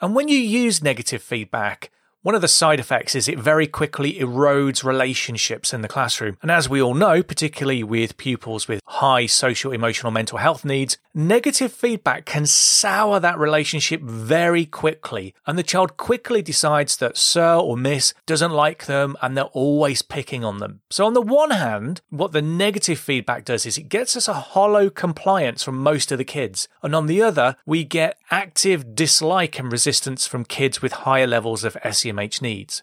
And when you use negative feedback, one of the side effects is it very quickly erodes relationships in the classroom. And as we all know, particularly with pupils with high social, emotional, mental health needs, negative feedback can sour that relationship very quickly. And the child quickly decides that sir or miss doesn't like them and they're always picking on them. So, on the one hand, what the negative feedback does is it gets us a hollow compliance from most of the kids. And on the other, we get active dislike and resistance from kids with higher levels of SEM SMH needs.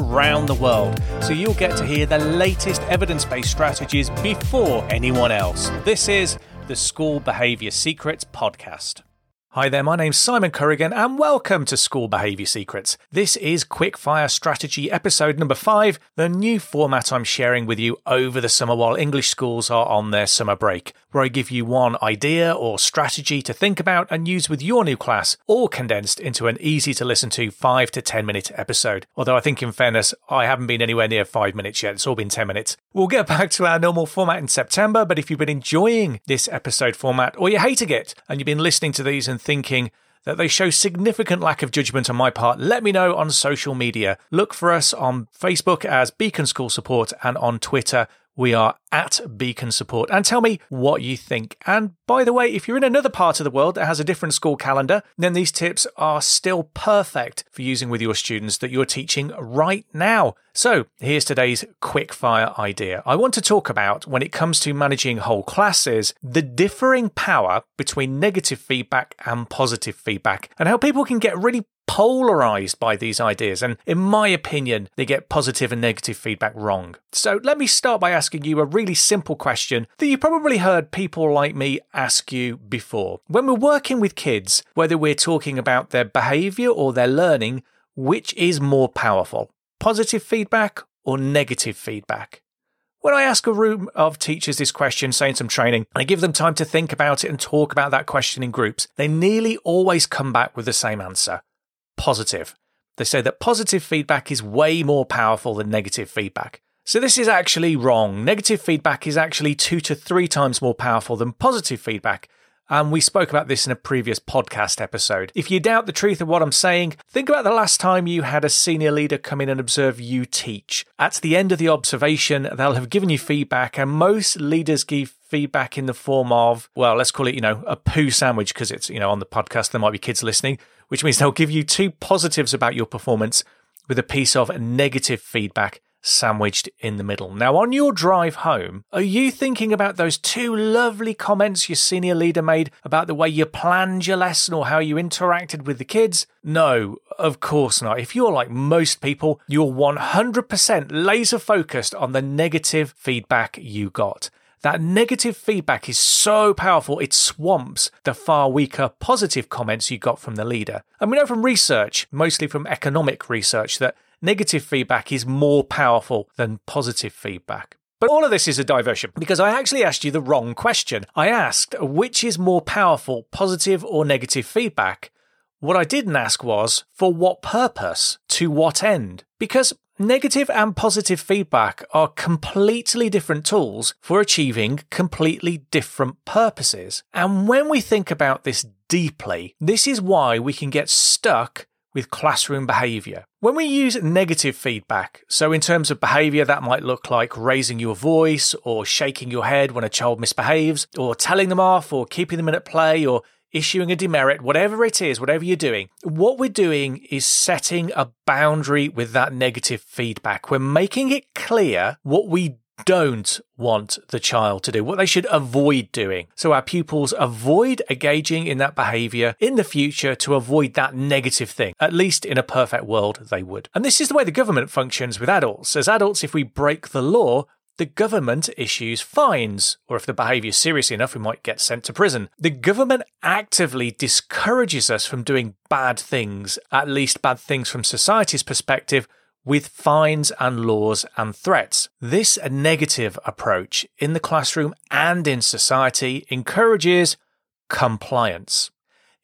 around the world, so you'll get to hear the latest evidence based strategies before anyone else. This is the School Behaviour Secrets Podcast. Hi there, my name's Simon Corrigan, and welcome to School Behaviour Secrets. This is Quickfire Strategy episode number five, the new format I'm sharing with you over the summer while English schools are on their summer break, where I give you one idea or strategy to think about and use with your new class, all condensed into an easy to listen to five to 10 minute episode. Although I think, in fairness, I haven't been anywhere near five minutes yet, it's all been 10 minutes. We'll get back to our normal format in September, but if you've been enjoying this episode format or you're hating it and you've been listening to these and thinking that they show significant lack of judgment on my part, let me know on social media. Look for us on Facebook as Beacon School Support and on Twitter we are at Beacon Support and tell me what you think. And by the way, if you're in another part of the world that has a different school calendar, then these tips are still perfect for using with your students that you're teaching right now. So here's today's quick fire idea. I want to talk about when it comes to managing whole classes, the differing power between negative feedback and positive feedback and how people can get really polarized by these ideas, and in my opinion, they get positive and negative feedback wrong. So let me start by asking you a really simple question that you probably heard people like me ask you before. When we're working with kids, whether we're talking about their behavior or their learning, which is more powerful? Positive feedback or negative feedback? When I ask a room of teachers this question, saying some training, and I give them time to think about it and talk about that question in groups, they nearly always come back with the same answer positive. They say that positive feedback is way more powerful than negative feedback. So, this is actually wrong. Negative feedback is actually two to three times more powerful than positive feedback. And we spoke about this in a previous podcast episode. If you doubt the truth of what I'm saying, think about the last time you had a senior leader come in and observe you teach. At the end of the observation, they'll have given you feedback, and most leaders give feedback in the form of, well, let's call it, you know, a poo sandwich because it's, you know, on the podcast, there might be kids listening which means they'll give you two positives about your performance with a piece of negative feedback sandwiched in the middle. Now, on your drive home, are you thinking about those two lovely comments your senior leader made about the way you planned your lesson or how you interacted with the kids? No, of course not. If you're like most people, you're 100% laser focused on the negative feedback you got. That negative feedback is so powerful, it swamps the far weaker positive comments you got from the leader. And we know from research, mostly from economic research, that negative feedback is more powerful than positive feedback. But all of this is a diversion because I actually asked you the wrong question. I asked which is more powerful, positive or negative feedback. What I didn't ask was for what purpose, to what end? Because Negative and positive feedback are completely different tools for achieving completely different purposes. And when we think about this deeply, this is why we can get stuck with classroom behavior. When we use negative feedback, so in terms of behavior, that might look like raising your voice or shaking your head when a child misbehaves, or telling them off, or keeping them in at play, or issuing a demerit, whatever it is, whatever you're doing, what we're doing is setting a boundary with that negative feedback. We're making it clear what we don't want the child to do, what they should avoid doing. So our pupils avoid engaging in that behavior in the future to avoid that negative thing. At least in a perfect world, they would. And this is the way the government functions with adults. As adults, if we break the law, the government issues fines, or if the behaviour is serious enough, we might get sent to prison. The government actively discourages us from doing bad things, at least bad things from society's perspective, with fines and laws and threats. This negative approach in the classroom and in society encourages compliance.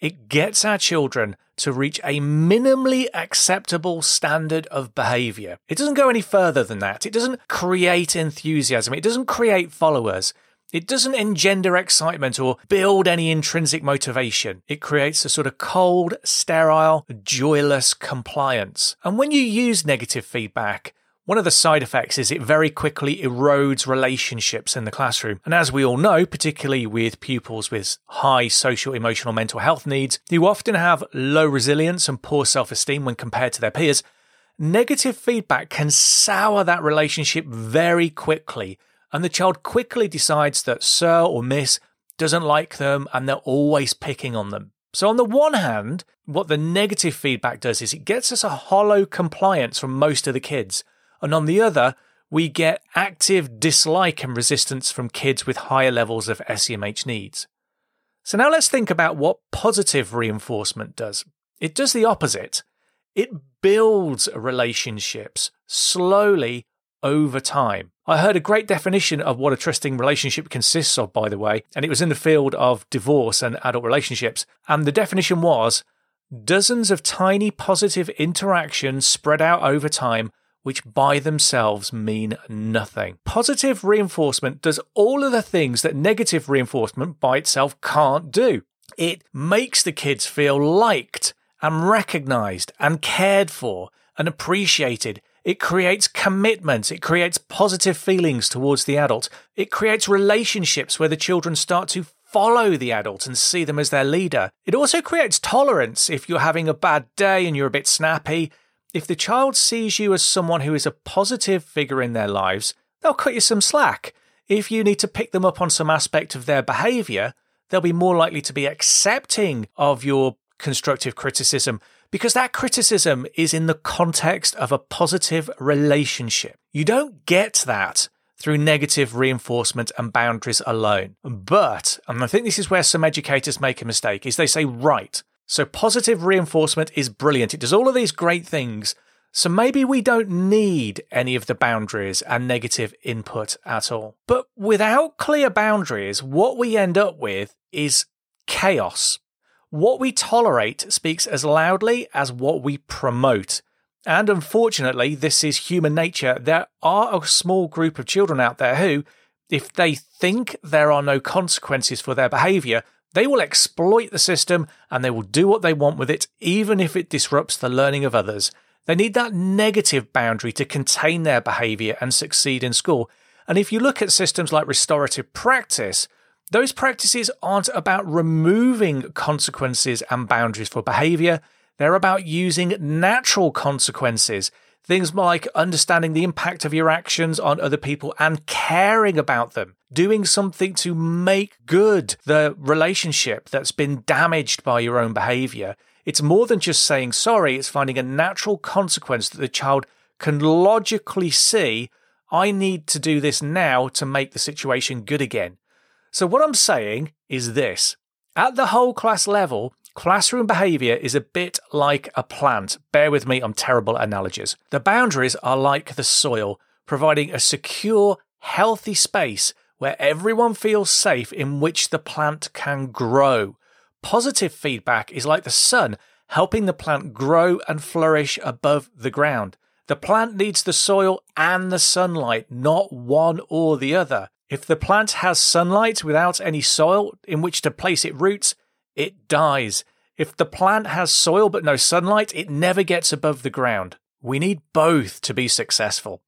It gets our children to reach a minimally acceptable standard of behavior. It doesn't go any further than that. It doesn't create enthusiasm. It doesn't create followers. It doesn't engender excitement or build any intrinsic motivation. It creates a sort of cold, sterile, joyless compliance. And when you use negative feedback, one of the side effects is it very quickly erodes relationships in the classroom. And as we all know, particularly with pupils with high social, emotional, mental health needs, who often have low resilience and poor self esteem when compared to their peers, negative feedback can sour that relationship very quickly. And the child quickly decides that sir or miss doesn't like them and they're always picking on them. So, on the one hand, what the negative feedback does is it gets us a hollow compliance from most of the kids. And on the other, we get active dislike and resistance from kids with higher levels of SEMH needs. So now let's think about what positive reinforcement does. It does the opposite. It builds relationships slowly over time. I heard a great definition of what a trusting relationship consists of, by the way, and it was in the field of divorce and adult relationships. And the definition was dozens of tiny positive interactions spread out over time which by themselves mean nothing. Positive reinforcement does all of the things that negative reinforcement by itself can't do. It makes the kids feel liked and recognized and cared for and appreciated. It creates commitment. It creates positive feelings towards the adult. It creates relationships where the children start to follow the adult and see them as their leader. It also creates tolerance if you're having a bad day and you're a bit snappy if the child sees you as someone who is a positive figure in their lives, they'll cut you some slack. If you need to pick them up on some aspect of their behavior, they'll be more likely to be accepting of your constructive criticism because that criticism is in the context of a positive relationship. You don't get that through negative reinforcement and boundaries alone. But, and I think this is where some educators make a mistake, is they say, right, so positive reinforcement is brilliant. It does all of these great things. So maybe we don't need any of the boundaries and negative input at all. But without clear boundaries, what we end up with is chaos. What we tolerate speaks as loudly as what we promote. And unfortunately, this is human nature. There are a small group of children out there who, if they think there are no consequences for their behavior, they will exploit the system and they will do what they want with it, even if it disrupts the learning of others. They need that negative boundary to contain their behavior and succeed in school. And if you look at systems like restorative practice, those practices aren't about removing consequences and boundaries for behavior. They're about using natural consequences Things like understanding the impact of your actions on other people and caring about them. Doing something to make good the relationship that's been damaged by your own behavior. It's more than just saying sorry, it's finding a natural consequence that the child can logically see I need to do this now to make the situation good again. So, what I'm saying is this at the whole class level, Classroom behavior is a bit like a plant. Bear with me, I'm terrible at analogies. The boundaries are like the soil, providing a secure, healthy space where everyone feels safe in which the plant can grow. Positive feedback is like the sun, helping the plant grow and flourish above the ground. The plant needs the soil and the sunlight, not one or the other. If the plant has sunlight without any soil in which to place its roots, it dies. If the plant has soil but no sunlight, it never gets above the ground. We need both to be successful.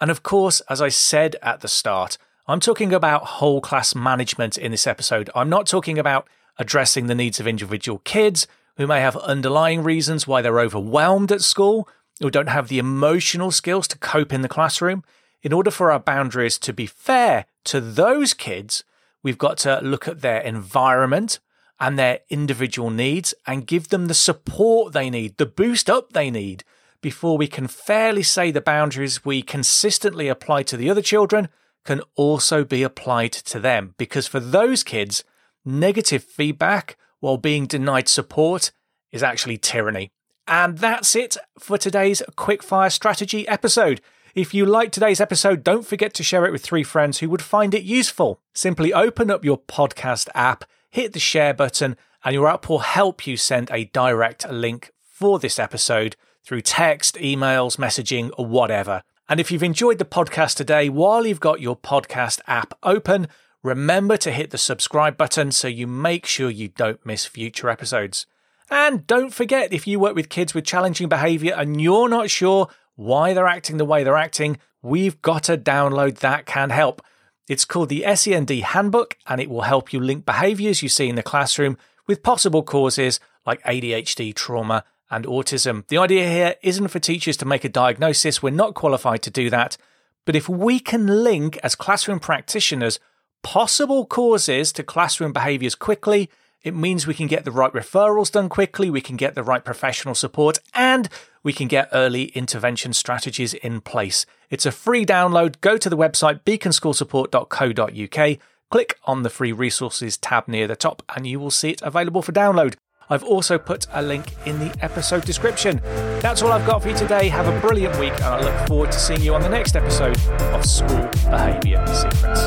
And of course, as I said at the start, I'm talking about whole class management in this episode. I'm not talking about addressing the needs of individual kids who may have underlying reasons why they're overwhelmed at school or don't have the emotional skills to cope in the classroom. In order for our boundaries to be fair to those kids, we've got to look at their environment, and their individual needs and give them the support they need, the boost up they need, before we can fairly say the boundaries we consistently apply to the other children can also be applied to them because for those kids, negative feedback while being denied support is actually tyranny. And that's it for today's quickfire strategy episode. If you liked today's episode, don't forget to share it with three friends who would find it useful. Simply open up your podcast app, hit the share button, and your app will help you send a direct link for this episode through text, emails, messaging, or whatever. And if you've enjoyed the podcast today, while you've got your podcast app open, remember to hit the subscribe button so you make sure you don't miss future episodes. And don't forget, if you work with kids with challenging behavior and you're not sure why they're acting the way they're acting, we've got a download that can help. It's called the SEND Handbook and it will help you link behaviors you see in the classroom with possible causes like ADHD, trauma, and autism. The idea here isn't for teachers to make a diagnosis, we're not qualified to do that. But if we can link as classroom practitioners possible causes to classroom behaviors quickly, it means we can get the right referrals done quickly, we can get the right professional support, and we can get early intervention strategies in place. It's a free download. Go to the website beaconschoolsupport.co.uk, click on the free resources tab near the top, and you will see it available for download. I've also put a link in the episode description. That's all I've got for you today. Have a brilliant week, and I look forward to seeing you on the next episode of School Behaviour Secrets.